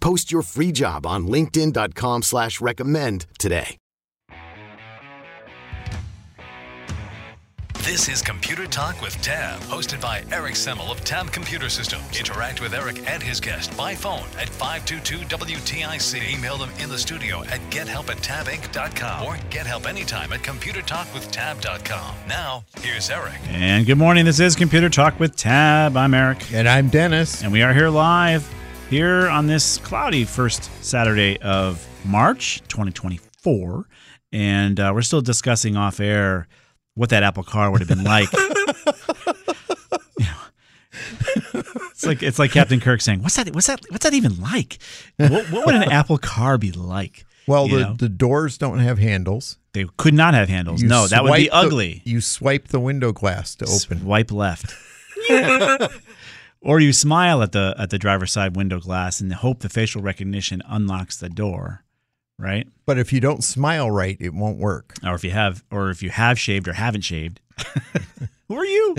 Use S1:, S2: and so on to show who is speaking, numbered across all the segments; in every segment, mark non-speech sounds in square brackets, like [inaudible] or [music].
S1: Post your free job on linkedin.com slash recommend today.
S2: This is Computer Talk with Tab, hosted by Eric Semmel of Tab Computer Systems. Interact with Eric and his guest by phone at 522-WTIC. Email them in the studio at gethelp at tabinc.com or get help anytime at computertalkwithtab.com. Now, here's Eric.
S3: And good morning. This is Computer Talk with Tab. I'm Eric.
S4: And I'm Dennis.
S3: And we are here live here on this cloudy first Saturday of March 2024. And uh, we're still discussing off air what that Apple car would have been like. [laughs] It's like it's like Captain Kirk saying, "What's that? What's that? What's that even like? What, what would an Apple car be like?"
S4: Well,
S3: You
S4: the,
S3: know?
S4: the doors don't have handles.
S3: They could not have handles.
S4: You
S3: no, that would be
S4: swipe the-
S3: ugly.
S4: you swipe the window glass to open.
S3: Swipe left. [laughs] or you smile at the at the driver's side window glass and hope the facial recognition unlocks the door, right?
S4: But if you don't smile right, it won't work.
S3: Or if you have or if you have shaved or haven't shaved. [laughs] Who are you?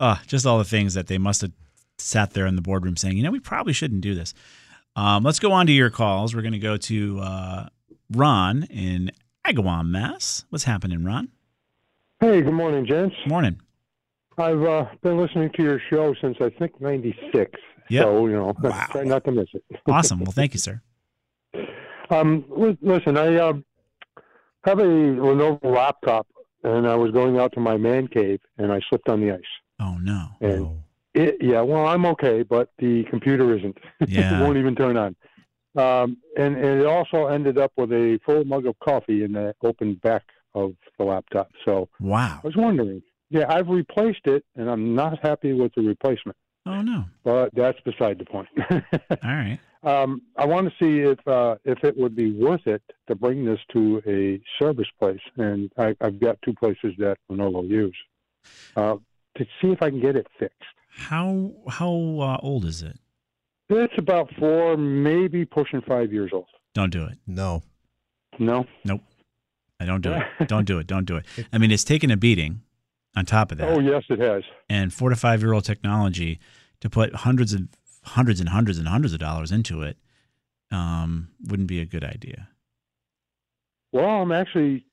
S3: uh, [laughs] just all the things that they must have sat there in the boardroom saying, you know, we probably shouldn't do this. Um, let's go on to your calls. We're going to go to uh, Ron in Agawam, Mass. What's happening, Ron?
S5: Hey, good morning, gents.
S3: Morning.
S5: I've uh, been listening to your show since I think '96.
S3: Yep.
S5: So you know, [laughs] try not to miss it. [laughs]
S3: Awesome. Well, thank you, sir.
S5: Um, listen, I uh, have a Lenovo laptop, and I was going out to my man cave, and I slipped on the ice.
S3: Oh no.
S5: And it, yeah, well, I'm okay, but the computer isn't. [laughs]
S3: Yeah.
S5: it won't even turn on. Um, and, and it also ended up with a full mug of coffee in the open back of the laptop. So
S3: Wow.
S5: I was wondering. Yeah, I've replaced it, and I'm not happy with the replacement.
S3: Oh no.
S5: But that's beside the point. [laughs]
S3: All right.
S5: um, I want to see if uh, if it would be worth it to bring this to a service place, and I, I've got two places that Lenovo use uh, to see if I can get it fixed.
S3: How how uh, old is it?
S5: It's about four, maybe pushing five years old.
S3: Don't do it.
S4: No.
S5: No.
S3: Nope. I don't do it. [laughs] Don't do it. Don't do it. I mean, it's taken a beating on top of that.
S5: Oh yes, it has.
S3: And four to five year old technology to put hundreds and hundreds and hundreds and hundreds of dollars into it um, wouldn't be a good idea.
S5: Well, I'm actually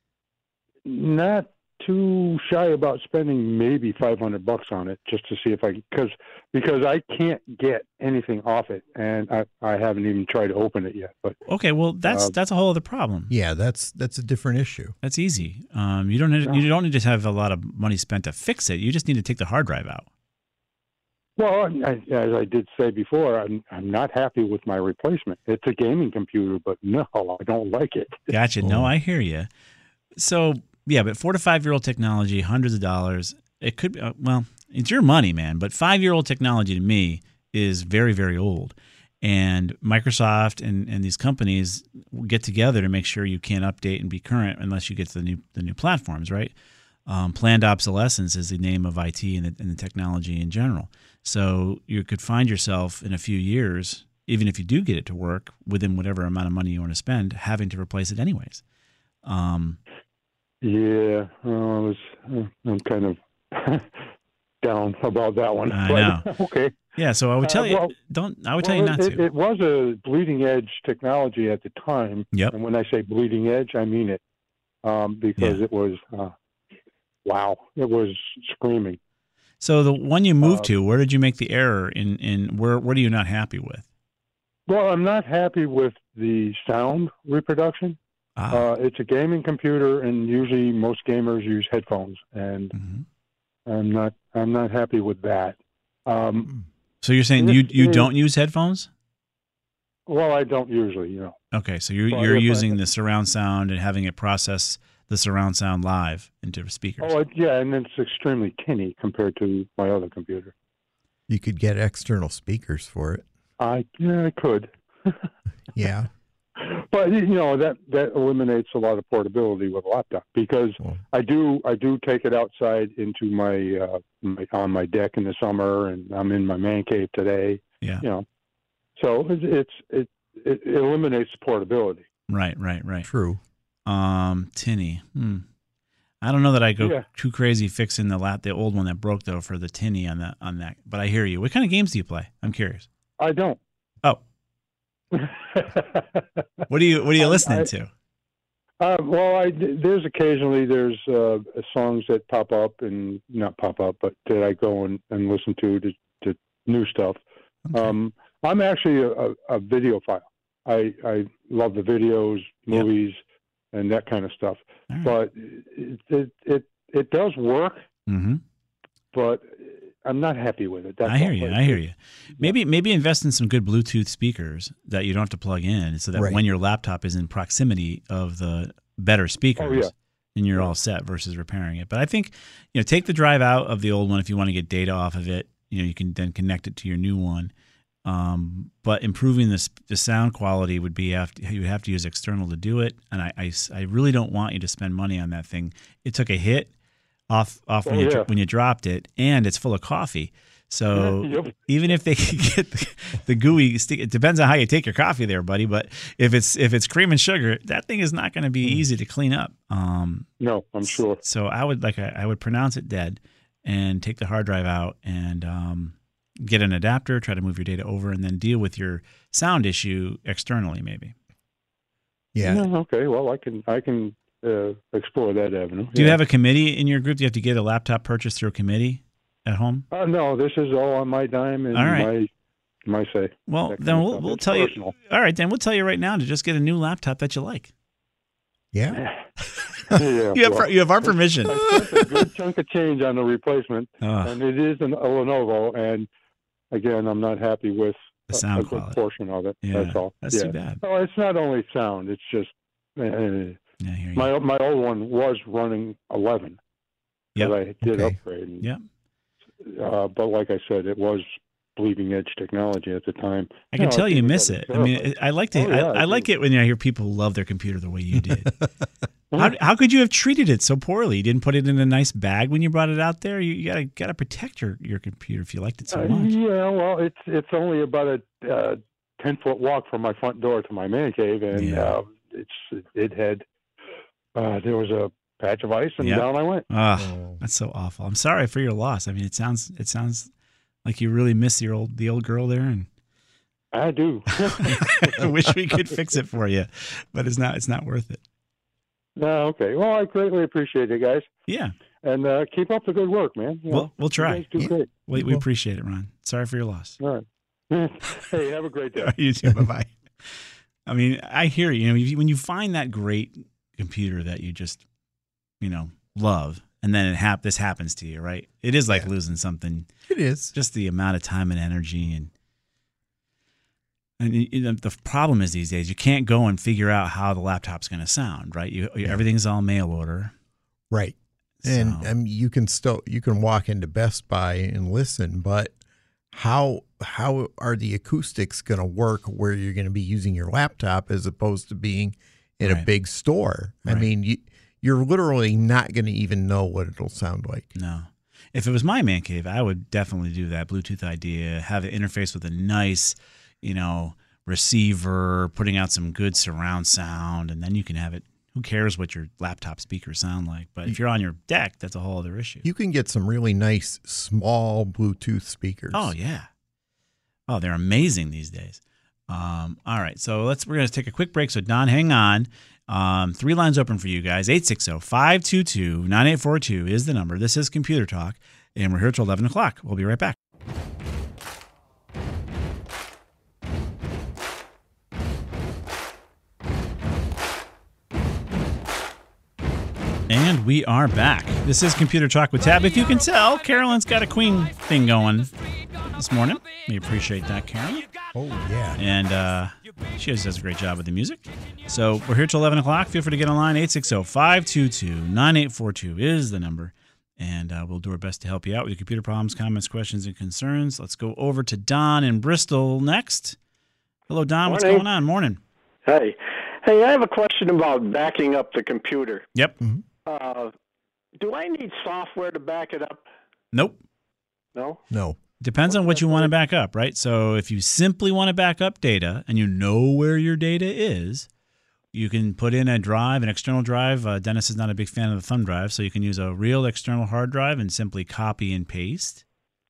S5: not too shy about spending maybe 500 bucks on it just to see if I because because I can't get anything off it, and I I haven't even tried to open it yet. But
S3: Okay, well that's
S5: Uh,
S3: that's a whole other problem.
S4: Yeah, that's that's a different issue.
S3: That's easy. Um, you don't need, you don't need to have a lot of money spent to fix it. You just need to take the hard drive out.
S5: well, I, as I did say before, I'm I'm not happy with my replacement. It's a gaming computer, but no, I don't like it.
S3: Gotcha. No, I hear you. So yeah, but four to five year old technology, hundreds of dollars. It could be uh, well, it's your money, man. But five year old technology to me is very very old. And Microsoft and, and these companies get together to make sure you can't update and be current unless you get to the new the new platforms, right? Um, planned obsolescence is the name of IT and the, and the technology in general. So you could find yourself in a few years, even if you do get it to work within whatever amount of money you want to spend, having to replace it anyways. Um,
S5: Yeah, uh, I was uh, I'm kind of [laughs] down about that one.
S3: I [laughs]
S5: but,
S3: know. [laughs]
S5: okay.
S3: yeah, so I would tell
S5: Uh,
S3: you
S5: well-
S3: don't. I would tell you not
S5: it,
S3: to.
S5: It was a bleeding edge technology at the time.
S3: Yep.
S5: And when I say bleeding edge, I mean it, um, because
S3: Yeah.
S5: it was, uh, wow, it was screaming.
S3: so the one you moved
S5: uh,
S3: to, where did you make the error? In in where what are you not happy with?
S5: Well, I'm not happy with the sound reproduction.
S3: Ah,
S5: Uh, it's a gaming computer, and usually most gamers use headphones, and
S3: mhm.
S5: I'm not I'm not happy with that. Um,
S3: So you're saying you you
S5: is-
S3: don't use headphones?
S5: well, I don't usually, you know.
S3: Okay, so you're
S5: Well,
S3: you're
S5: if I-
S3: using the surround sound and having it process the surround sound live into speakers.
S5: Oh, yeah, and it's extremely tinny compared to my other computer.
S4: You could get external speakers for it.
S5: I yeah, I could, [laughs]
S4: Yeah.
S5: But you know that that eliminates a lot of portability with a laptop because
S4: Well,
S5: I do I do take it outside into my, uh, my on my deck in the summer, and I'm in my man cave today.
S3: yeah.
S5: You know, so it's, it's it it eliminates portability.
S3: Right, right, right.
S4: true.
S3: Um, tinny. Hmm. I don't know that I go
S5: Yeah.
S3: too crazy fixing the lat the old one that broke though for the tinny on that on that. But I hear you. What kind of games do you play? I'm curious.
S5: I don't.
S3: Oh, what are you what are you [laughs] listening
S5: I-
S3: to?
S5: Uh, well, I, there's occasionally there's uh, songs that pop up and not pop up, but that I go and, and listen to, to to new stuff.
S3: Okay.
S5: Um, I'm actually a, a, a videophile. I I love the videos,
S3: Yep.
S5: movies, and that kind of stuff.
S3: Right.
S5: But it it it, it does work,
S3: mm-hmm.
S5: but I'm not happy with it. That's
S3: I hear you. I hear you. Maybe maybe invest in some good Bluetooth speakers that you don't have to plug in, so that
S4: Right.
S3: when your laptop is in proximity of the better speakers,
S5: Oh, yeah.
S3: and you're all set versus repairing it. But I think you know take the drive out of the old one if you want to get data off of it. You know you can then connect it to your new one. Um, but improving the, s- the sound quality would be after you have to use external to do it, and I I really don't want you to spend money on that thing. It took a hit off off when
S5: Oh,
S3: you
S5: yeah.
S3: when you dropped it, and it's full of coffee. So
S5: Yep.
S3: even if they [laughs] can get the, the gooey it depends on how you take your coffee there, buddy. But if it's if it's cream and sugar, that thing is not going to be easy to clean up. Um,
S5: No, I'm sure.
S3: so I would like I, I would pronounce it dead, and take the hard drive out and um, get an adapter. Try to move your data over, and then deal with your sound issue externally, maybe.
S4: Yeah.
S5: No, okay. Well, I can I can uh, explore that avenue.
S3: Do you
S5: Yeah.
S3: have a committee in your group? Do you have to get a laptop purchased through a committee at home?
S5: Uh, no, this is all on my dime and
S3: All right.
S5: my my say.
S3: Well, then we'll we'll tell
S5: personal.
S3: you. All right, then we'll tell you right now to just get a new laptop that you like.
S4: Yeah. [laughs]
S5: yeah,
S3: You have
S5: well,
S3: you have our permission.
S5: I a good chunk of change on the replacement,
S3: Ugh, [laughs]
S5: and it is an, a Lenovo. And again, I'm not happy with
S3: the sound
S5: a, good
S3: quality.
S5: portion of it.
S3: Yeah,
S5: that's all.
S3: that's
S5: yeah.
S3: too bad.
S5: No, it's not only sound. It's just uh,
S3: Yeah,
S5: my my old one was running 11.
S3: Yeah,
S5: But I did
S4: Okay.
S5: upgrade. And,
S3: Yep.
S5: Uh, but like I said, it was bleeding edge technology at the time.
S3: I can
S5: No,
S3: tell
S5: I
S3: you miss it. I mean, I like to.
S5: Oh, yeah,
S3: I,
S5: I
S3: like it when I hear people love their computer the way you [laughs] did. how, how could you have treated it so poorly? You didn't put it in a nice bag when you brought it out there. You, you gotta gotta protect your, your computer if you liked it so
S5: Uh,
S3: much.
S5: yeah, well, it's it's only about a uh, ten foot walk from my front door to my man cave, and
S3: Yeah.
S5: uh, it's it had uh, there was a patch of ice, and
S3: Yep.
S5: down I went.
S4: Oh.
S3: that's so awful. I'm sorry for your loss. I mean, it sounds it sounds like you really miss your old the old girl there, and
S5: I do. [laughs] [laughs]
S3: I wish we could fix it for you, but it's not it's not worth it.
S5: no, okay. Well, I greatly appreciate it, guys,
S3: Yeah,
S5: and uh, keep up the good work, man. You
S3: we'll
S5: know,
S3: we'll
S5: you
S3: try.
S5: guys do
S4: Yeah.
S5: great.
S3: We, we appreciate it, Ron. Sorry for your loss.
S5: All right. [laughs] hey, have a great day.
S3: you too. Bye bye. I mean, I hear you. You know, you- when you find that great computer that you just, you know, love, and then it hap- this happens to you, right? It is like
S4: Yeah.
S3: losing something.
S4: It is.
S3: Just the amount of time and energy, and and you know, the problem is these days you can't go and figure out how the laptop's going to sound, right? You,
S4: Yeah.
S3: everything's all mail order.
S4: Right. And
S3: So-
S4: I mean, you can still you can walk into Best Buy and listen, but how how are the acoustics going to work where you're going to be using your laptop as opposed to being in a big store? I mean, you you're literally not going to even know what it'll sound like.
S3: No. If it was my man cave, I would definitely do that Bluetooth idea, have it interface with a nice, you know, receiver, putting out some good surround sound, and then you can have it. Who cares what your laptop speakers sound like? But if you're on your deck, that's a whole other issue.
S4: You can get some really nice small Bluetooth speakers.
S3: Oh yeah. Oh, they're amazing these days. Um, all right, so let's we're gonna take a quick break. So Don, hang on. Um, three lines open for you guys. 860-522-9842 is the number. This is Computer Talk, and we're here till eleven o'clock. We'll be right back. And we are back. This is Computer Talk with Tab. If you can tell, Carolyn's got a Queen thing going this morning. We appreciate that, Carolyn.
S4: Oh yeah.
S3: And uh, she always does a great job with the music. So we're here till 11 o'clock. Feel free to get online. 860 522 9842 is the number. And uh, we'll do our best to help you out with your computer problems, comments, questions, and concerns. Let's go over to Don in Bristol next. Hello, Don. What's
S6: Morning.
S3: going on? Morning.
S6: Hey, hey, I have a question about backing up the computer.
S3: Yep.
S6: Uh, do I need software to back it up?
S3: Nope.
S6: No.
S4: No.
S3: Depends on what you want to back up, right? So if you simply want to back up data and you know where your data is, you can put in a drive, an external drive. Uh, Dennis is not a big fan of the thumb drive, so you can use a real external hard drive and simply copy and paste.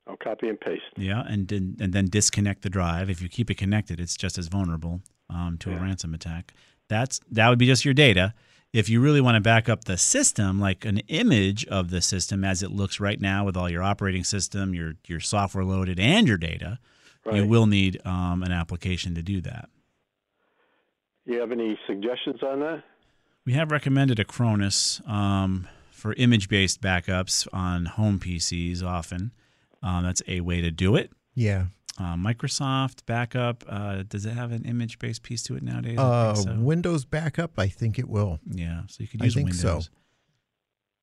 S6: I'll copy and paste.
S3: Yeah, and then- and then disconnect the drive. If you keep it connected, it's just as vulnerable um, to a ransom attack. That's that would be just your data. If you really want to back up the system, like an image of the system as it looks right now, with all your operating system, your your software loaded, and your data, you will need um, an application to do that.
S6: You have any suggestions on that?
S3: We have recommended Acronis um, for image-based backups on home PCs. Often, um, that's a way to do it.
S4: Yeah.
S3: Uh, Microsoft backup. Uh, does it have an image-based piece to it nowadays?
S4: Uh,
S3: so.
S4: Windows backup, I think it will.
S3: Yeah, so you could use Windows.
S4: I think
S3: Windows.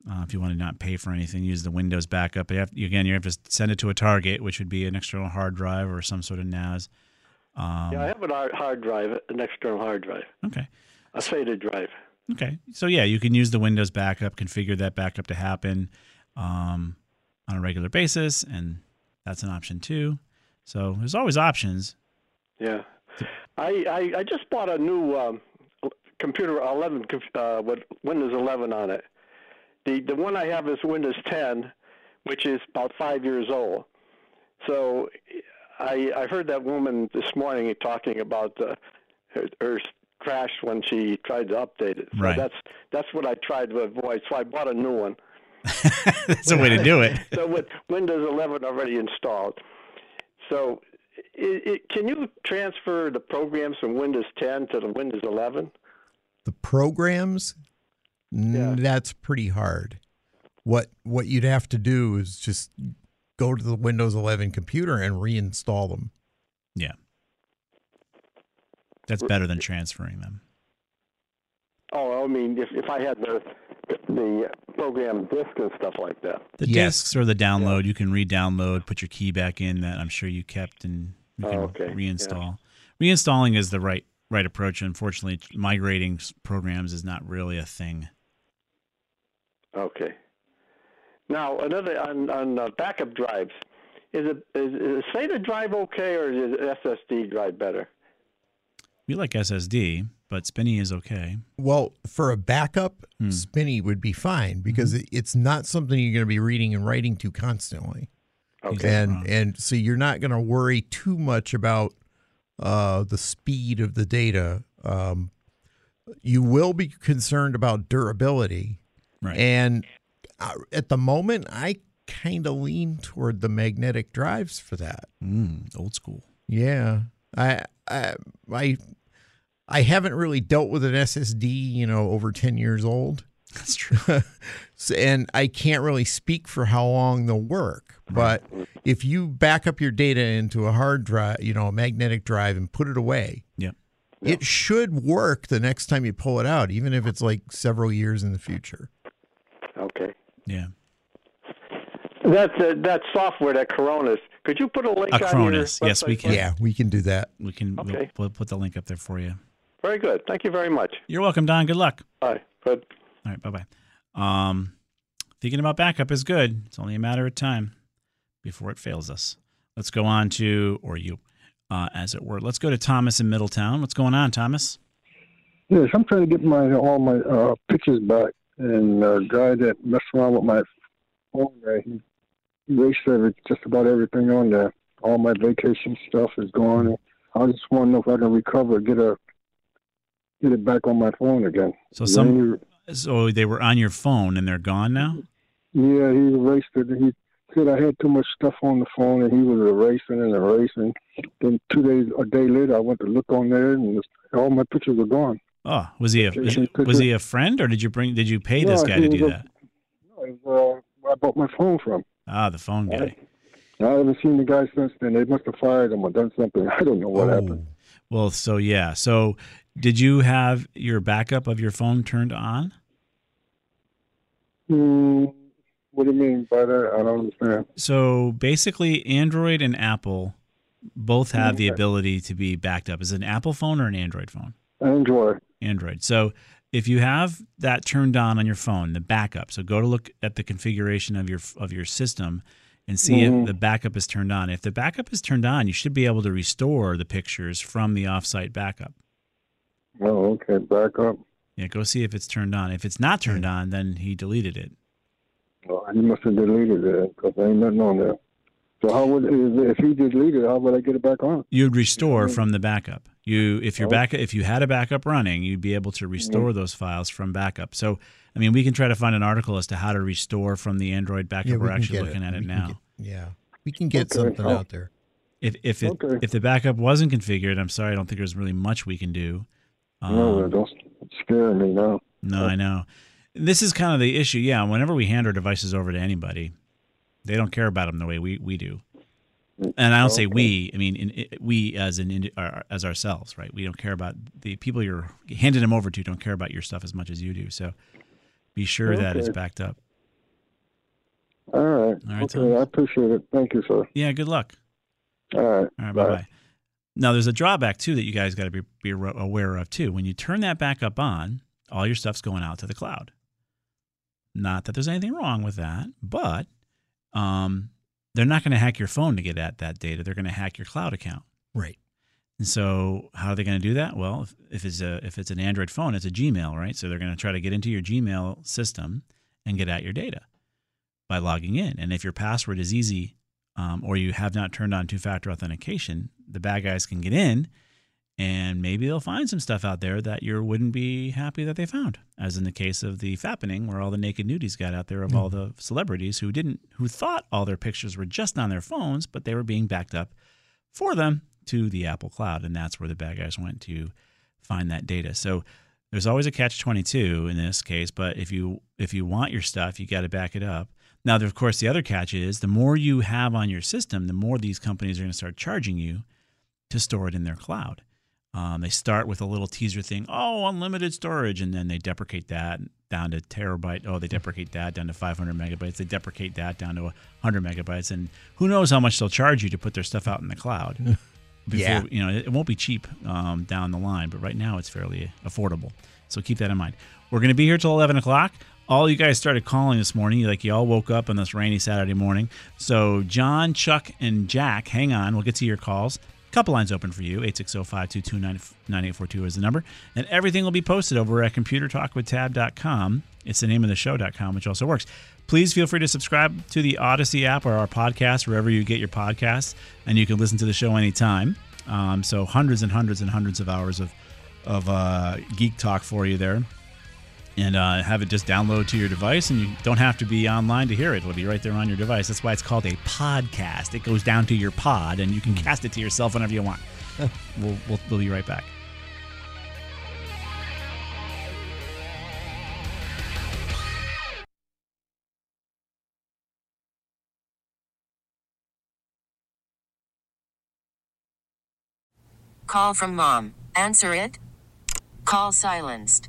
S4: so.
S3: Uh, if you want to not pay for anything, use the Windows backup. You have, again, you have to send it to a target, which would be an external hard drive or some sort of NAS. Um,
S6: yeah, I have an hard hard drive, an external hard drive,
S3: okay.
S6: a SATA drive.
S3: Okay. So yeah, you can use the Windows backup, configure that backup to happen um, on a regular basis, and that's an option too. So there's always options.
S6: Yeah, I I, I just bought a new um, computer 11 uh, with Windows 11 on it. The the one I have is Windows 10, which is about five years old. So I I heard that woman this morning talking about uh, her, her crashed when she tried to update it. So
S3: Right.
S6: that's that's what I tried to avoid. So I bought a new one. [laughs]
S3: that's a way to do it. [laughs]
S6: so with Windows 11 already installed. So, it, it, can you transfer the programs from Windows 10 to the Windows 11?
S4: The programs,
S6: Yeah.
S4: that's pretty hard. What what you'd have to do is just go to the Windows 11 computer and reinstall them.
S3: Yeah. That's better than transferring them.
S6: Oh, I mean, if, if I had the the program disk and stuff like that.
S3: The
S4: Yes.
S3: discs or the download, you can re-download, put your key back in that I'm sure you kept, and you
S6: Oh,
S3: can
S6: okay. Yeah.
S3: reinstall. Reinstalling is the right right approach. Unfortunately, migrating programs is not really a thing.
S6: Okay. Now, another on on uh, backup drives. Is it is, is SATA drive okay, or is SSD drive better?
S3: We like SSD, but Spinny is okay.
S4: Well, for a backup,
S3: Hmm.
S4: Spinny would be fine because
S3: Mm-hmm.
S4: it's not something you're going to be reading and writing to constantly.
S6: Okay.
S4: and and so you're not going to worry too much about uh, the speed of the data. Um, you will be concerned about durability,
S3: Right.
S4: and uh, at the moment, I kind of lean toward the magnetic drives for that.
S3: Mm, old school.
S4: Yeah, I I I I haven't really dealt with an SSD, you know, over ten years old. [laughs]
S3: That's true. [laughs]
S4: So, and I can't really speak for how long they'll work. But if you back up your data into a hard drive, you know, a magnetic drive, and put it away,
S3: Yep.
S4: it should work the next time you pull it out, even if it's like several years in the future.
S6: Okay.
S3: Yeah.
S6: That uh, that software, that Acronis. Could you put a link on your
S3: Yes, we can.
S4: Yeah, we can do that.
S3: We can. We'll,
S6: Okay.
S3: we'll put the link up there for you.
S6: Very good. Thank you very much.
S3: You're welcome, Don. Good luck.
S6: Bye. Good.
S3: All right. Bye bye. Um, thinking about backup is good. It's only a matter of time before it fails us. Let's go on to, or you, uh, as it were. Let's go to Thomas in Middletown. What's going on, Thomas?
S7: Yes, I'm trying to get my all my uh, pictures back. And uh, guy that messed around with my phone there, he erased every, just about everything on there. All my vacation stuff is gone. I just want to know if I can recover, get a get it back on my phone again.
S3: So some, so they were on your phone and they're gone now.
S7: yeah, he erased it. He said I had too much stuff on the phone, and he was erasing and erasing. Then two days, a day later, I went to look on there, and all my pictures were gone.
S3: Oh, was he a was,
S7: so could
S3: was
S7: you-
S3: he a friend, or did you bring did you pay
S7: No,
S3: this guy to do
S7: a-
S3: that?
S7: No, was, uh, where I bought my phone from.
S3: Ah, the phone guy.
S7: I haven't seen the guy since then. They must have fired him or done something. [laughs] I don't know what happened.
S3: Well, so yeah. So, did you have your backup of your phone turned on?
S7: Hmm, what do you mean by that? I don't understand.
S3: So basically, Android and Apple both have the ability to be backed up. Is it an Apple phone or an Android phone?
S7: Android.
S3: Android. So if you have that turned on on your phone, the backup. So go to look at the configuration of your of your system and see
S7: Mhm.
S3: if the backup is turned on. If the backup is turned on, you should be able to restore the pictures from the offsite backup.
S7: Oh, okay. Back up.
S3: Yeah, go see if it's turned on. If it's not turned on, then he deleted it.
S7: Oh, he must have deleted it because there ain't nothing on there. So how would if he deleted it? How would I get it back on?
S3: You'd restore from the backup. You if your back if you had a backup running, you'd be able to restore those files from backup. So I mean, we can try to find an article as to how to restore from the Android backup.
S4: Yeah,
S3: We're
S4: we can
S3: actually
S4: get
S3: looking at it
S4: We can
S3: now.
S4: get- yeah, we can get
S7: Okay.
S4: something
S7: Oh.
S4: out there.
S3: If if it
S7: Okay.
S3: if the backup wasn't configured, I'm sorry, I don't think there's really much we can do.
S7: No,
S3: Um,
S7: don't scare me now.
S3: no, I know. This is kind of the issue. Yeah, whenever we hand our devices over to anybody, they don't care about them the way we, we do. And I don't say we. I mean in, i we as an indi- as ourselves, right? We don't care about the people you're handing them over to. Don't care about your stuff as much as you do. So be sure that it's backed up.
S7: All right.
S3: All right,
S7: okay. I appreciate it. Thank you, sir.
S3: Yeah. Good luck.
S7: All right.
S3: All right. Bye bye. Now, there's a drawback too that you guys got to be, be aware of too. When you turn that back up on, all your stuff's going out to the cloud. Not that there's anything wrong with that, but um, they're not going to hack your phone to get at that data. They're going to hack your cloud account.
S4: Right.
S3: And so, how are they going to do that? Well, if, if it's a if it's an Android phone, it's a Gmail, right? So they're going to try to get into your Gmail system and get at your data by logging in. And if your password is easy, um, or you have not turned on two-factor authentication, the bad guys can get in, and maybe they'll find some stuff out there that you wouldn't be happy that they found. As in the case of the fappening, where all the naked nudies got out there of all the celebrities who didn't, who thought all their pictures were just on their phones, but they were being backed up for them to the Apple Cloud, and that's where the bad guys went to find that data. So there's always a catch 22 in this case, but if you if you want your stuff, you got to back it up. Now, of course, the other catch is the more you have on your system, the more these companies are going to start charging you to store it in their cloud. Um, they start with a little teaser thing, oh, unlimited storage, and then they deprecate that down to terabyte. Oh, they deprecate that down to 500 megabytes. They deprecate that down to 100 megabytes, and who knows how much they'll charge you to put their stuff out in the cloud. [laughs] Before,
S4: Yeah.
S3: you know, it won't be cheap um, down the line, but right now it's fairly affordable. So keep that in mind. We're going to be here till 11 o'clock. All you guys started calling this morning, like you all woke up on this rainy Saturday morning. So John, Chuck, and Jack, hang on. We'll get to your calls. Couple lines open for you. 860-522-9842 is the number. And everything will be posted over at computertalkwithtab.com. It's the name of the show.com, which also works. Please feel free to subscribe to the Audacy app or our podcast, wherever you get your podcasts, and you can listen to the show anytime. Um, so hundreds and hundreds and hundreds of hours of, of uh, geek talk for you there and uh, have it just download to your device, and you don't have to be online to hear it. It'll be right there on your device. That's why it's called a podcast. It goes down to your pod, and you can cast it to yourself whenever you want. we'll, we'll, we'll be right back.
S8: Call from mom. Answer it. Call silenced.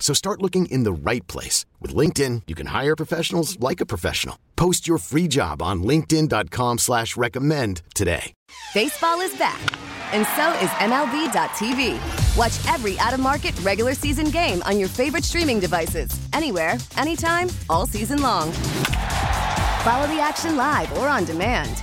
S1: So start looking in the right place. With LinkedIn, you can hire professionals like a professional. Post your free job on linkedin.com slash recommend today.
S9: Baseball is back, and so is MLB.tv. Watch every out-of-market regular season game on your favorite streaming devices, anywhere, anytime, all season long. Follow the action live or on demand.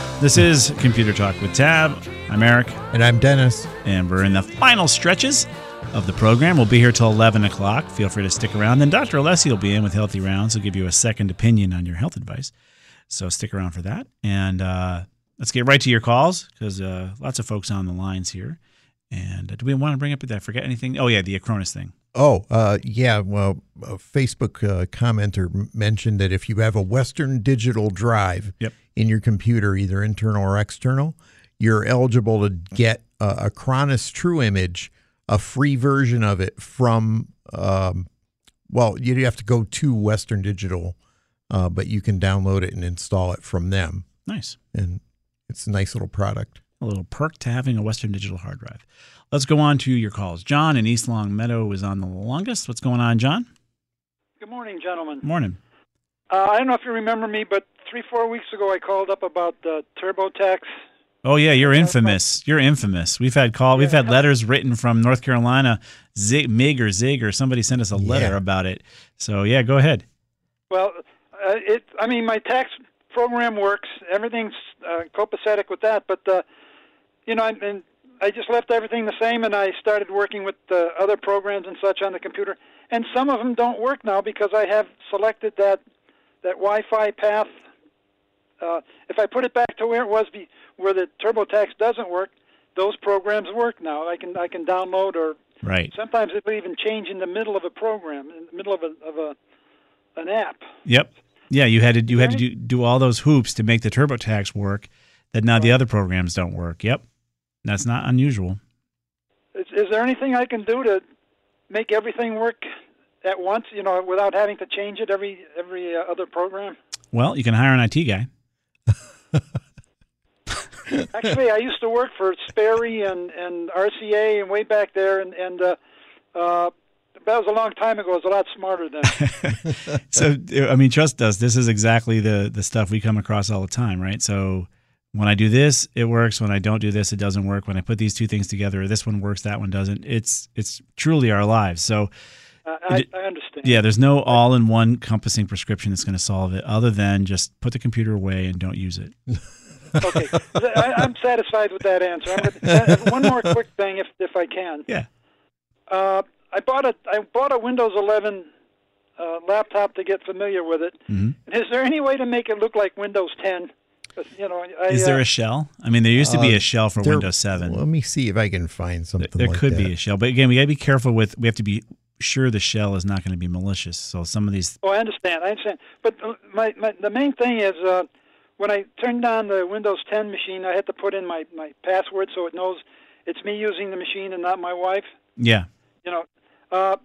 S3: This is Computer Talk with Tab. I'm Eric.
S4: And I'm Dennis.
S3: And we're in the final stretches of the program. We'll be here till 11 o'clock. Feel free to stick around. Then Dr. Alessi will be in with Healthy Rounds. He'll give you a second opinion on your health advice. So stick around for that. And uh, let's get right to your calls because uh, lots of folks on the lines here. And uh, do we want to bring up, did I forget anything? Oh, yeah, the Acronis thing.
S4: Oh, uh, yeah. Well, a Facebook uh, commenter mentioned that if you have a Western Digital drive
S3: Yep.
S4: in your computer, either internal or external, you're eligible to get uh, Acronis True Image, a free version of it from. Um, well, you have to go to Western Digital, uh, but you can download it and install it from them,
S3: Nice.
S4: and it's a nice little product.
S3: A little perk to having a Western Digital hard drive. Let's go on to your calls. John in East Longmeadow is on the longest. What's going on, John?
S10: Good morning, gentlemen.
S3: Morning.
S10: Uh, I don't know if you remember me, but three, four weeks ago I called up about the TurboTax.
S3: Oh yeah, you're infamous. You're infamous. We've had call. We've had letters written from North Carolina. Zig, Mig or Zig or somebody sent us a letter
S4: Yeah.
S3: about it. So yeah, go ahead.
S10: Well, uh, it. I mean, my tax program works. Everything's uh, copacetic with that. But uh, you know, I, and I just left everything the same, and I started working with uh, other programs and such on the computer. And some of them don't work now because I have selected that that Wi-Fi path. Uh, if I put it back to where it was, be, where the TurboTax doesn't work, those programs work now. I can I can download or
S3: Right.
S10: Sometimes it'll even change in the middle of a program, in the middle of a of a an app.
S3: Yep. Yeah, you had to you had to do, do all those hoops to make the TurboTax work. That now the other programs don't work. Yep. That's not unusual.
S10: Is, is there anything I can do to make everything work at once? You know, without having to change it every every uh, other program.
S3: Well, you can hire an IT guy. [laughs]
S10: Actually, I used to work for Sperry and and RCA and way back there, and and uh, uh, that was a long time ago. It was a lot smarter then. [laughs]
S3: so I mean, trust us. This is exactly the the stuff we come across all the time, right? So when I do this, it works. When I don't do this, it doesn't work. When I put these two things together, this one works, that one doesn't. It's it's truly our lives. So
S10: Uh, I, I understand.
S3: yeah, there's no all-in-one compassing prescription that's going to solve it, other than just put the computer away and don't use it.
S10: Okay, [laughs] I, I'm satisfied with that answer. I'm gonna, uh, one more quick thing, if if I can.
S3: Yeah.
S10: Uh, I bought a I bought a Windows 11 uh, laptop to get familiar with it.
S3: Mhm.
S10: Is there any way to make it look like Windows 10? 'Cause, You know, I,
S3: Is there
S10: uh,
S3: a shell? I mean, there used to be
S4: Uh,
S3: a shell for
S4: there-
S3: Windows 7.
S4: Let me see if I can find something.
S3: there
S4: like
S3: could
S4: that.
S3: be a shell, but again, we got to be careful with. We have to be sure the shell is not going to be malicious. So some of these,
S10: Oh, I understand. I understand. But uh, my, my the main thing is uh, when I turned on the Windows 10 machine, I had to put in my my password so it knows it's me using the machine and not my wife.
S3: yeah,
S10: You know, uh,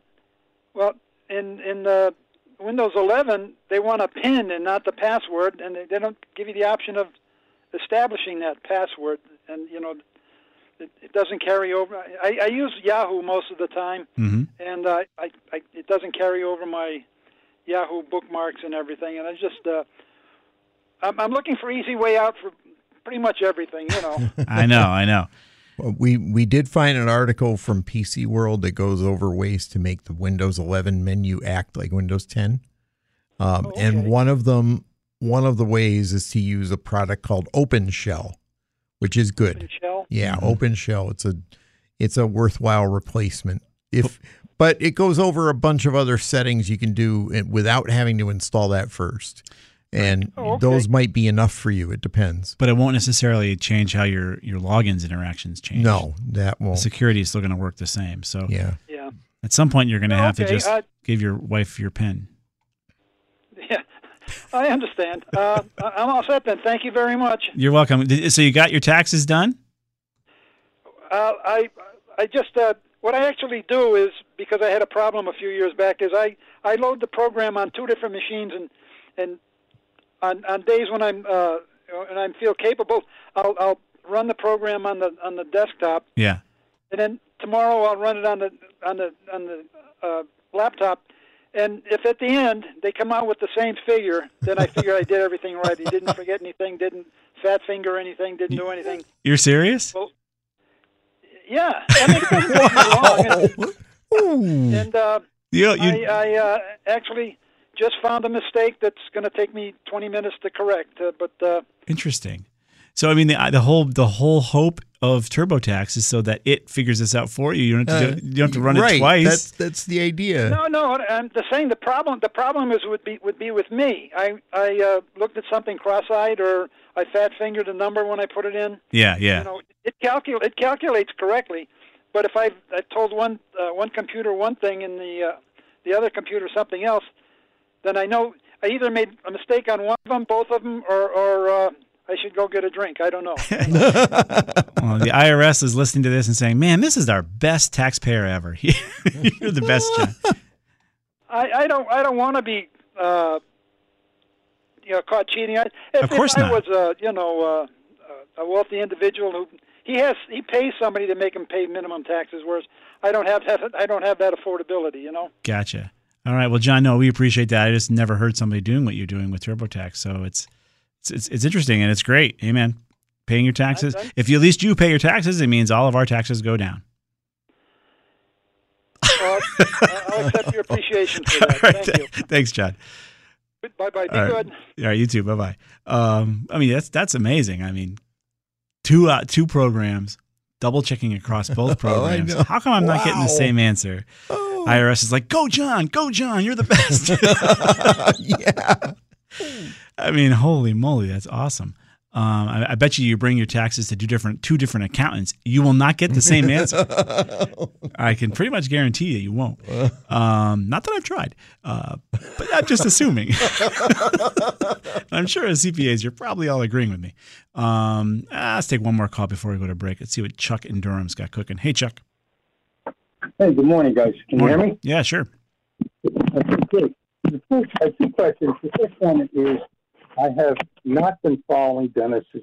S10: well, in in the Windows 11, they want a PIN and not the password, and they, they don't give you the option of establishing that password. And you know, it, it doesn't carry over. I, I use Yahoo most of the time,
S3: hmm
S10: and uh, I, I it doesn't carry over my Yahoo bookmarks and everything. And I just uh, I'm, I'm looking for easy way out for pretty much everything. You know. [laughs]
S3: I know, I know.
S4: Well, we we did find an article from PC World that goes over ways to make the Windows 11 menu act like Windows 10. Um, And one of them, one of the ways is to use a product called OpenShell, which is good.
S10: Shell.
S4: Yeah, OpenShell. It's a it's a worthwhile replacement. If but it goes over a bunch of other settings you can do without having to install that first. And
S10: Oh, okay.
S4: those might be enough for you. It depends.
S3: But it won't necessarily change how your your logins interactions change.
S4: No, that won't.
S3: security is still going to work the same. So
S4: Yeah.
S10: Yeah.
S3: At some point, you're going to have to just
S10: uh,
S3: give your wife your pen.
S10: Yeah, [laughs] I understand. Uh, I- I'm all set then. Thank you very much.
S3: You're welcome. So you got your taxes done?
S10: Uh, I I just uh, what I actually do is because I had a problem a few years back is I I load the program on two different machines and and on on days when I'm uh, and I feel capable I'll I'll run the program on the on the desktop
S3: Yeah.
S10: and then tomorrow I'll run it on the on the on the uh, laptop. And if at the end they come out with the same figure, then I figure I did everything right. He didn't forget anything, didn't fat finger anything, didn't do anything.
S3: You're serious?
S10: Well, yeah, I mean, it doesn't take me long. And, and uh,
S3: You, you,
S10: I, I uh, actually just found a mistake that's going to take me 20 minutes to correct. Uh, but uh,
S3: Interesting. So I mean, the the whole the whole hope of TurboTax is so that it figures this out for you. You don't have to,
S4: Uh,
S3: do, you don't have to run
S4: right.
S3: it twice.
S4: That's that's the idea.
S10: no, no, I'm the saying the problem. The problem is would be would be with me. I I uh, looked at something cross-eyed or I fat fingered a number when I put it in.
S3: yeah, yeah.
S10: You know, it calcul it calculates correctly, but if I I told one uh, one computer one thing and the uh, the other computer something else, then I know I either made a mistake on one of them, both of them, or or uh, I should go get a drink. I don't know. [laughs]
S3: Well, the IRS is listening to this and saying, "Man, this is our best taxpayer ever. [laughs] You're the best, John."
S10: I, I don't I don't want to be uh, you know caught cheating. I, if,
S3: Of course
S10: if I
S3: not.
S10: was uh, you know uh, a wealthy individual who he has he pays somebody to make him pay minimum taxes, whereas I don't have that I don't have that affordability. You know.
S3: Gotcha. All right. Well, John, no, we appreciate that. I just never heard somebody doing what you're doing with TurboTax, so it's it's it's, it's interesting and it's great. Amen. Paying your taxes.
S10: I'm-
S3: If you at least you pay your taxes, it means all of our taxes go down.
S10: Uh, I'll accept your appreciation for [laughs] that.
S3: right.
S10: Thank you. [laughs]
S3: Thanks, John.
S10: Bye bye. Be
S3: All right.
S10: good.
S3: All right, you too. Bye bye. Um, I mean, that's that's amazing. I mean, two uh, two programs, double checking across both [laughs]
S4: Oh,
S3: programs.
S4: know.
S3: How come I'm not getting the same answer? IRS is like, go John, go John, you're the best. [laughs]
S4: yeah.
S3: I mean, holy moly, that's awesome. Um, I, I bet you you bring your taxes to two different two different accountants, you will not get the same [laughs] answer. I can pretty much guarantee you you won't. Um, not that I've tried, uh, but I'm just assuming. [laughs] I'm sure as CPAs, you're probably all agreeing with me. Um, ah, let's take one more call before we go to break. Let's see what Chuck in Durham's got cooking. Hey, Chuck.
S11: Hey, good morning, guys. Can you hear me?
S3: Yeah, sure.
S11: Okay. The first, I have two questions. The first one is I have not been following Dennis's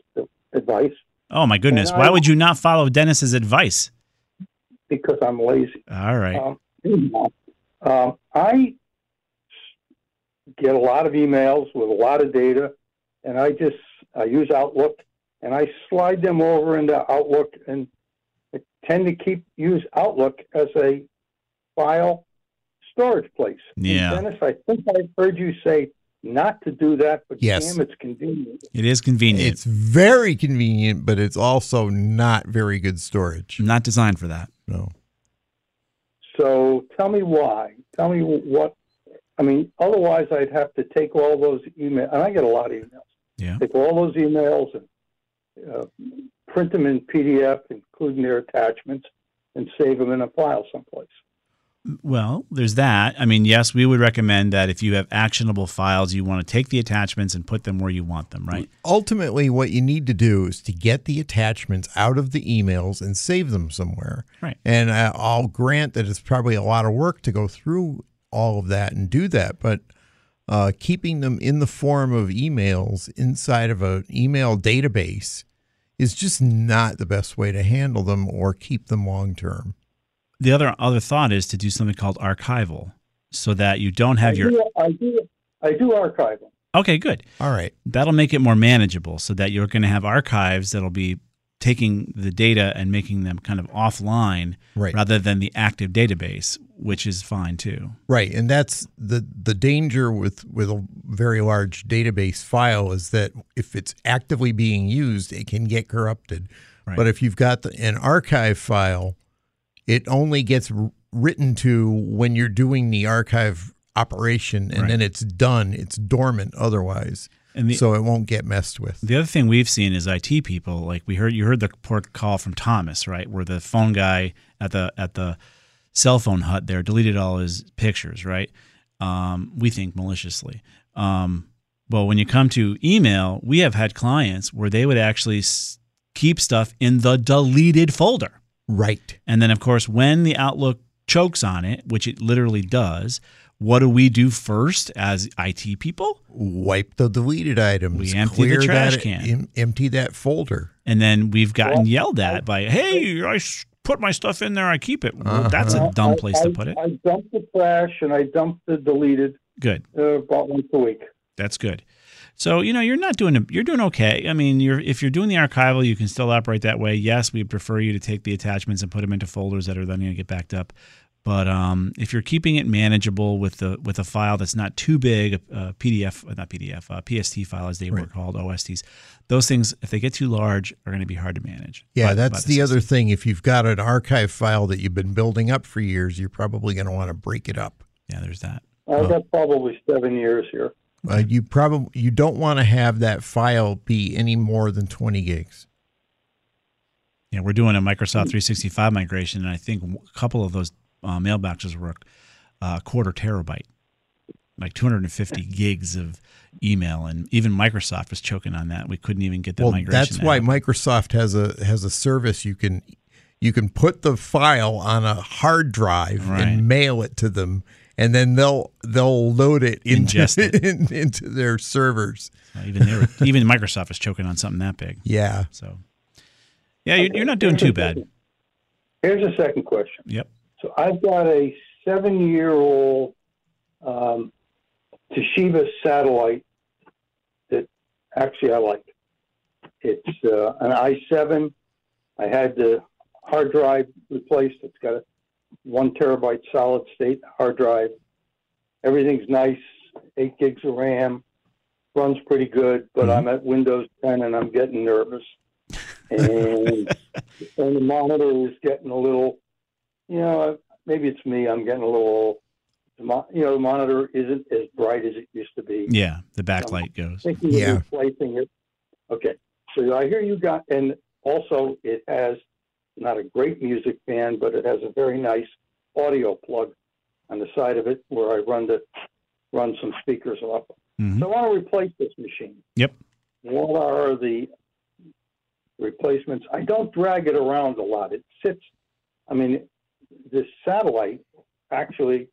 S11: advice
S3: Oh my goodness,
S11: And
S3: why
S11: I-
S3: would you not follow Dennis's advice?
S11: because I'm lazy.
S3: All right.
S11: Um, um, I get a lot of emails with a lot of data, and I just I use Outlook, and I slide them over into Outlook, and tend to keep use Outlook as a file storage place. And
S3: Yeah.
S11: Dennis, I think I've heard you say not to do that, but
S4: Yes.
S11: damn, it's convenient.
S3: It is convenient.
S4: It's very convenient, but it's also not very good storage.
S3: not designed for that.
S4: No.
S11: So tell me why. Tell me what. I mean, otherwise I'd have to take all those emails, and I get a lot of emails.
S3: Yeah.
S11: Take all those emails and uh, print them in PDF, including their attachments, and save them in a file someplace.
S3: Well, there's that. I mean, yes, we would recommend that if you have actionable files, you want to take the attachments and put them where you want them, right?
S4: Ultimately, what you need to do is to get the attachments out of the emails and save them somewhere.
S3: Right.
S4: And I- I'll grant that it's probably a lot of work to go through all of that and do that, but uh, keeping them in the form of emails inside of an email database is just not the best way to handle them or keep them long term.
S3: The other other thought is to do something called archival, so that you don't have
S11: I
S3: your.
S11: do, I do. I do archive them.
S3: Okay, good.
S4: All right.
S3: That'll make it more manageable, so that you're going to have archives that'll be taking the data and making them kind of offline,
S4: Right.
S3: rather than the active database, which is fine too.
S4: Right, and that's the the danger with with a very large database file is that if it's actively being used, it can get corrupted.
S3: Right.
S4: But if you've got the, an archive file, it only gets written to when you're doing the archive operation, and
S3: Right.
S4: then it's done. It's dormant otherwise,
S3: And the-
S4: so it won't get messed with.
S3: The other thing we've seen is IT people. Like we heard, you heard the port call from Thomas, right? Where the phone guy at the at the cell phone hut there, deleted all his pictures, right? Um, we think maliciously. Um, well, when you come to email, we have had clients where they would actually s- keep stuff in the deleted folder.
S4: Right.
S3: And then, of course, when the Outlook chokes on it, which it literally does, what do we do first as IT people?
S4: Wipe the deleted items.
S3: We empty the trash
S4: that,
S3: can.
S4: em- empty that folder.
S3: And then we've gotten yelled at by, hey, I s- put my stuff in there, I keep it. Well, that's a dumb
S11: I-
S3: place to put it.
S11: I dump the trash and I dump the deleted
S3: Good.
S11: uh, about once a week.
S3: That's good. So you know you're not doing you're doing okay. I mean, you're if you're doing the archival, you can still operate that way. Yes, we prefer you to take the attachments and put them into folders that are then going to get backed up. But um, if you're keeping it manageable with the with a file that's not too big, a PDF, uh, not PDF, a PST file as they were called, OSTs, those things if they get too large are going to be hard to manage.
S4: Yeah,
S3: by- by
S4: that's the other thing. If you've got an archive file that you've been building up for years, you're probably going to want to break it up.
S3: Yeah, there's that.
S11: I've got probably seven years here.
S4: Uh, you probably you don't want to have that file be any more than 20 gigs.
S3: Yeah, we're doing a Microsoft 365 migration, and I think a couple of those uh, mailboxes were a quarter terabyte, like 250 [laughs] gigs of email, and even Microsoft was choking on that. We couldn't even get that
S4: well,
S3: migration.
S4: that's
S3: to
S4: why
S3: happen.
S4: Microsoft has a has a service you can you can put the file on a hard drive
S3: Right.
S4: and mail it to them, and then they'll they'll load it into
S3: Ingest it. [laughs]
S4: in- into their servers.
S3: Even they were, [laughs] even Microsoft is choking on something that big.
S4: Yeah.
S3: So, yeah, you're, you're not doing too bad.
S11: Here's a second question.
S3: Yep.
S11: So I've got a seven-year-old um, Toshiba satellite that actually I like. It's uh, an i7. I had the hard drive replaced. It's got a one terabyte solid state hard drive. Everything's nice. Eight gigs of RAM. Runs pretty good, but I'm at Windows 10 and I'm getting nervous. And, and [laughs] the monitor is getting a little, you know, maybe it's me. I'm getting a little, you know, the monitor isn't as bright as it used to be.
S3: Yeah, the backlight goes.
S11: Thinking
S4: Yeah.
S11: of replacing it. Okay, so I hear you got, and also it has not a great music fan, but it has a very nice audio plug on the side of it where I run the run some speakers off.
S3: Mhm.
S11: So I want to replace this machine.
S3: Yep.
S11: What are the replacements? I don't drag it around a lot. It sits. I mean, this satellite actually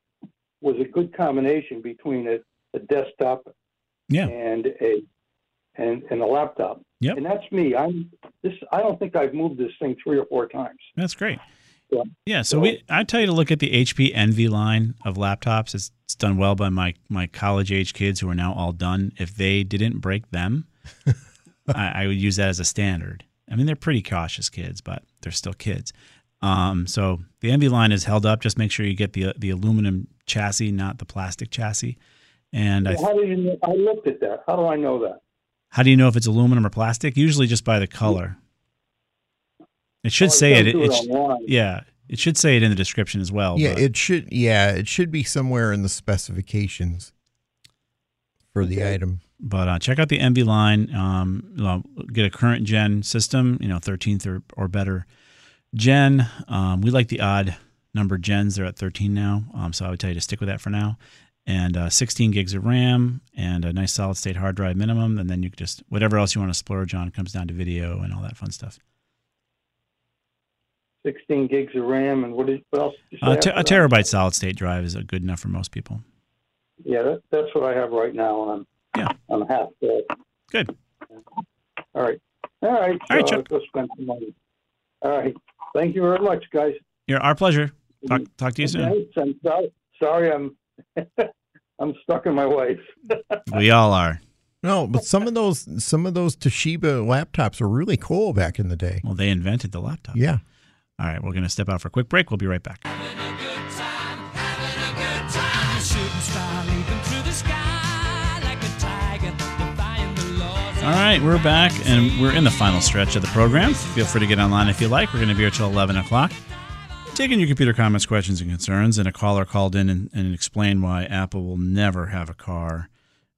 S11: was a good combination between a, a desktop
S3: Yeah.
S11: and a and, and a laptop.
S3: Yep.
S11: And that's me. I'm this. I don't think I've moved this thing three or four times.
S3: That's great.
S11: Yeah.
S3: Yeah, so we I tell you to look at the HP Envy line of laptops. It's, it's done well by my my college age kids who are now all done. If they didn't break them, [laughs] I, I would use that as a standard. I mean, they're pretty cautious kids, but they're still kids. Um, so the Envy line is held up. Just make sure you get the the aluminum chassis, not the plastic chassis. And I,
S11: How do you? know- I looked at that. How do I know that?
S3: how do you know if it's aluminum or plastic? Usually just by the color. It should
S11: Oh,
S3: say it.
S11: does do it
S3: sh- yeah, it should say it in the description as well.
S4: yeah,
S3: but-
S4: it should. Yeah, it should be somewhere in the specifications for the item.
S3: But uh, check out the Envy line. Um, well, get a current gen system, you know, 13th or, or better gen. Um, we like the odd number gens. They're at 13 now. Um, so I would tell you to stick with that for now. And uh, 16 gigs of RAM and a nice solid state hard drive minimum. And then you could just, whatever else you want to splurge on comes down to video and all that fun stuff.
S11: 16 gigs of RAM and what, is, what else?
S3: Uh, te- a
S11: after that?
S3: terabyte solid state drive is good enough for most people.
S11: Yeah, that, that's what I have right now, and I'm
S3: Yeah.
S11: I'm half full.
S3: Good.
S11: All right, all right.
S3: All right,
S11: so
S3: Chuck.
S11: I'll go spend some money. All right. Thank you very much, guys.
S3: You're our pleasure. Talk, mm-hmm. talk to you soon.
S11: I'm sorry, sorry I'm [laughs] I'm stuck in my ways. [laughs]
S3: We all are.
S4: No, but some of those some of those Toshiba laptops were really cool back in the day.
S3: Well, they invented the laptop.
S4: Yeah.
S3: All right, we're going to step out for a quick break. We'll be right back. All right, we're back and we're in the final stretch of the program. Feel free to get online if you like. We're going to be here till 11 o'clock. Taking your computer comments, questions, and concerns. And a caller called in and, and explained why Apple will never have a car.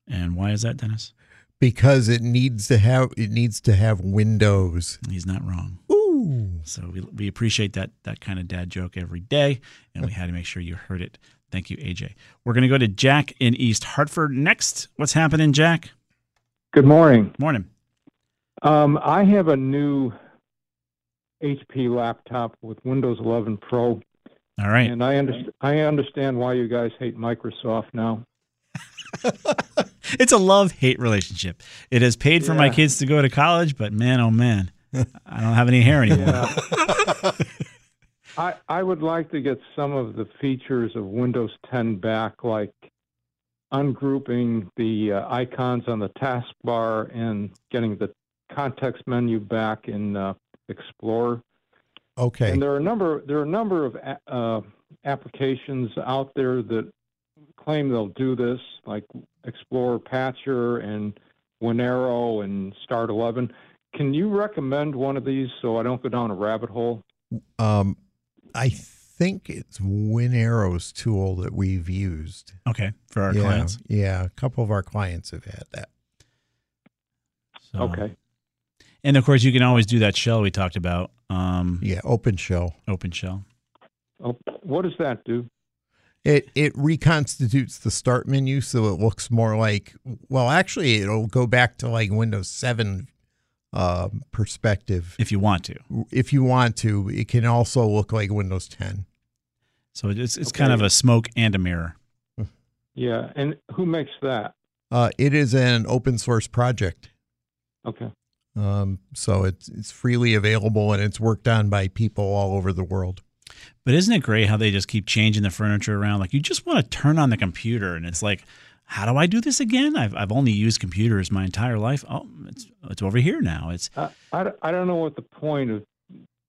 S3: And why is that, Dennis?
S4: Because it needs to have it needs to have Windows.
S3: He's not wrong.
S4: Ooh.
S3: So we, we appreciate that that kind of dad joke every day, and we had to make sure you heard it. Thank you, AJ. We're going to go to Jack in East Hartford next. What's happening, Jack?
S12: Good morning.
S3: Morning.
S12: Um, I have a new HP laptop with Windows 11 Pro.
S3: All right.
S12: And I understand. I understand why you guys hate Microsoft now. [laughs]
S3: it's a love hate relationship. It has paid for my kids to go to college, but man, oh man, I don't have any hair anymore. [laughs] [laughs]
S12: I I would like to get some of the features of Windows 10 back, like ungrouping the uh, icons on the taskbar and getting the context menu back in uh, Explorer.
S4: Okay.
S12: And there are a number there are a number of a- uh, applications out there that claim they'll do this, like Explorer Patcher and Winaero and Start 11. Can you recommend one of these so I don't go down a rabbit hole?
S4: Um, I think it's Winaero's tool that we've used.
S3: Okay, for our
S4: yeah,
S3: clients.
S4: Yeah, a couple of our clients have had that.
S3: So-
S12: Okay.
S3: And of course, you can always do that shell we talked about. Um,
S4: Yeah, open shell.
S3: Open shell.
S12: Oh, what does that do?
S4: It it reconstitutes the start menu so it looks more like well, actually, it'll go back to like Windows Seven uh, perspective
S3: if you want to.
S4: If you want to, it can also look like Windows 10.
S3: So it's it's kind of a smoke and a mirror.
S12: Yeah, and who makes that?
S4: Uh, it is an open source project.
S12: Okay.
S4: Um, so it's it's freely available and it's worked on by people all over the world.
S3: But isn't it great how they just keep changing the furniture around? Like you just want to turn on the computer, and it's like, how do I do this again? I've I've only used computers my entire life. Oh, it's it's over here now. It's
S12: I, I, I don't know what the point of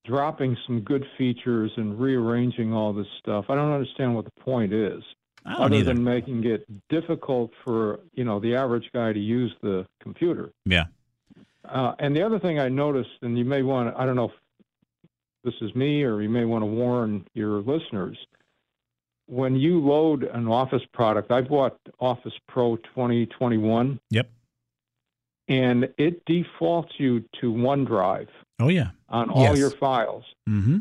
S12: dropping some good features and rearranging all this stuff. I don't understand what the point is.
S3: I don't
S12: other
S3: either.
S12: than making it difficult for you know the average guy to use the computer.
S3: yeah.
S12: Uh, and the other thing I noticed, and you may want—I don't know if this is me or you may want to warn your listeners, when you load an Office product, I bought Office Pro 2021,
S3: Yep.
S12: and it defaults you to OneDrive
S3: Oh yeah.
S12: on all
S3: Yes.
S12: your files.
S3: Mm-hmm.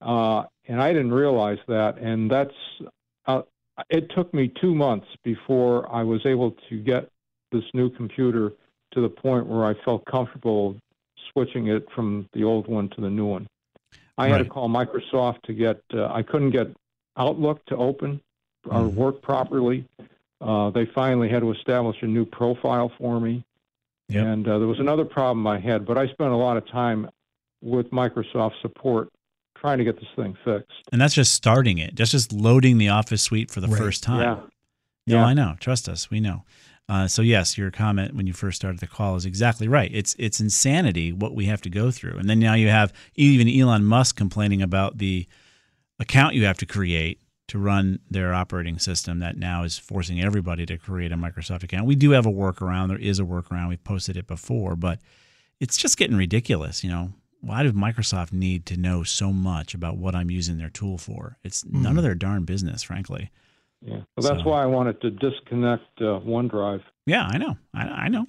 S12: Uh, and I didn't realize that. And that's, uh, it took me two months before I was able to get this new computer to the point where I felt comfortable switching it from the old one to the new one. I had to call Microsoft to get, uh, I couldn't get Outlook to open or work properly. Uh, they finally had to establish a new profile for me. And uh, there was another problem I had, but I spent a lot of time with Microsoft support trying to get this thing fixed.
S3: And that's just starting it. That's just loading the Office suite for the
S12: Right.
S3: first time.
S12: Yeah.
S3: No,
S12: Yeah.
S3: I know. Trust us. We know. Uh, so yes, your comment when you first started the call is exactly right. It's it's insanity what we have to go through, and then now you have even Elon Musk complaining about the account you have to create to run their operating system that now is forcing everybody to create a Microsoft account. We do have a workaround. There is a workaround. We've posted it before, but it's just getting ridiculous. You know, why does Microsoft need to know so much about what I'm using their tool for? It's none
S12: Hmm.
S3: of their darn business, frankly.
S12: Yeah. So that's
S3: So-
S12: why I wanted to disconnect uh, OneDrive.
S3: Yeah, I know. I, I know.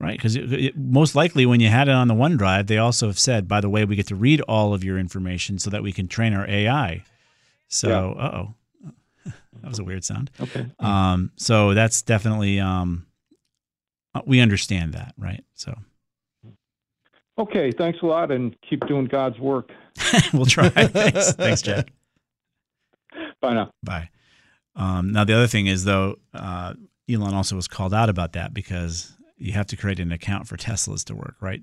S3: Right, because most likely when you had it on the OneDrive, they also have said, by the way, we get to read all of your information so that we can train our AI. So, uh oh, [laughs] that was a weird sound.
S12: Okay.
S3: Um, so that's definitely um, uh, we understand that, right? So
S12: Okay. Thanks a lot, and keep doing God's work. [laughs]
S3: we'll try. [laughs] thanks, thanks, Jack.
S12: Bye now.
S3: Bye. Um, now the other thing is though, uh, Elon also was called out about that because you have to create an account for Teslas to work, right,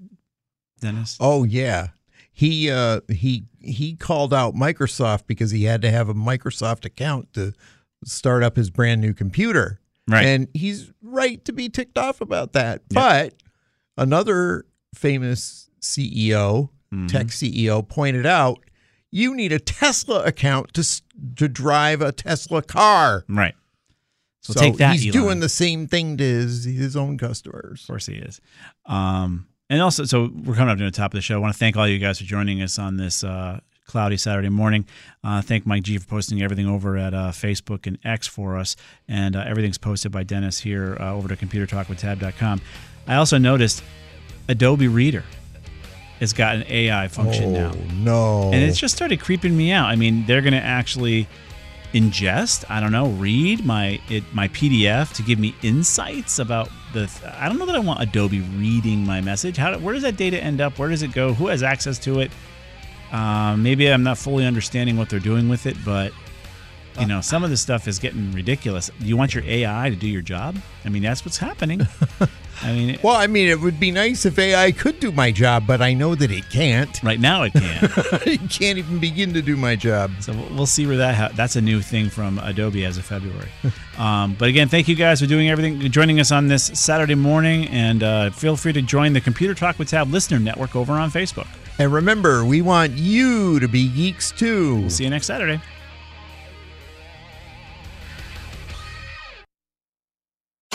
S3: Dennis?
S4: Oh yeah. He uh he he called out Microsoft because he had to have a Microsoft account to start up his brand new computer.
S3: Right.
S4: And he's right to be ticked off about that. But another famous CEO,
S3: Mm-hmm.
S4: tech CEO pointed out you need a Tesla account to to drive a Tesla car.
S3: Right.
S4: So,
S3: So take that,
S4: he's
S3: Elon.
S4: doing the same thing to his, his own customers.
S3: Of course he is. Um, and also, so we're coming up to the top of the show. I want to thank all you guys for joining us on this uh, cloudy Saturday morning. Uh, thank Mike G for posting everything over at uh, Facebook and X for us. And uh, everything's posted by Dennis here uh, over to computertalkwithtab.com. I also noticed Adobe Reader. has got an AI function now.
S4: Oh, no.
S3: And it's just started creeping me out. I mean, they're going to actually ingest, I don't know, read my it, my PDF to give me insights about the. I don't know that I want Adobe reading my message. How where does that data end up? Where does it go? Who has access to it? Uh, maybe I'm not fully understanding what they're doing with it, but you know, some of this stuff is getting ridiculous. Do you want your AI to do your job? I mean, that's what's happening. [laughs] I mean,
S4: well, I mean, it would be nice if AI could do my job, but I know that it can't.
S3: Right now, it can't.
S4: it [laughs] can't even begin to do my job.
S3: So we'll see where that. Ha- that's a new thing from Adobe as of February. [laughs] um, but again, thank you guys for doing everything, joining us on this Saturday morning, and uh, feel free to join the Computer Talk with Tab listener network over on Facebook.
S4: And remember, we want you to be geeks too.
S3: We'll see you next Saturday.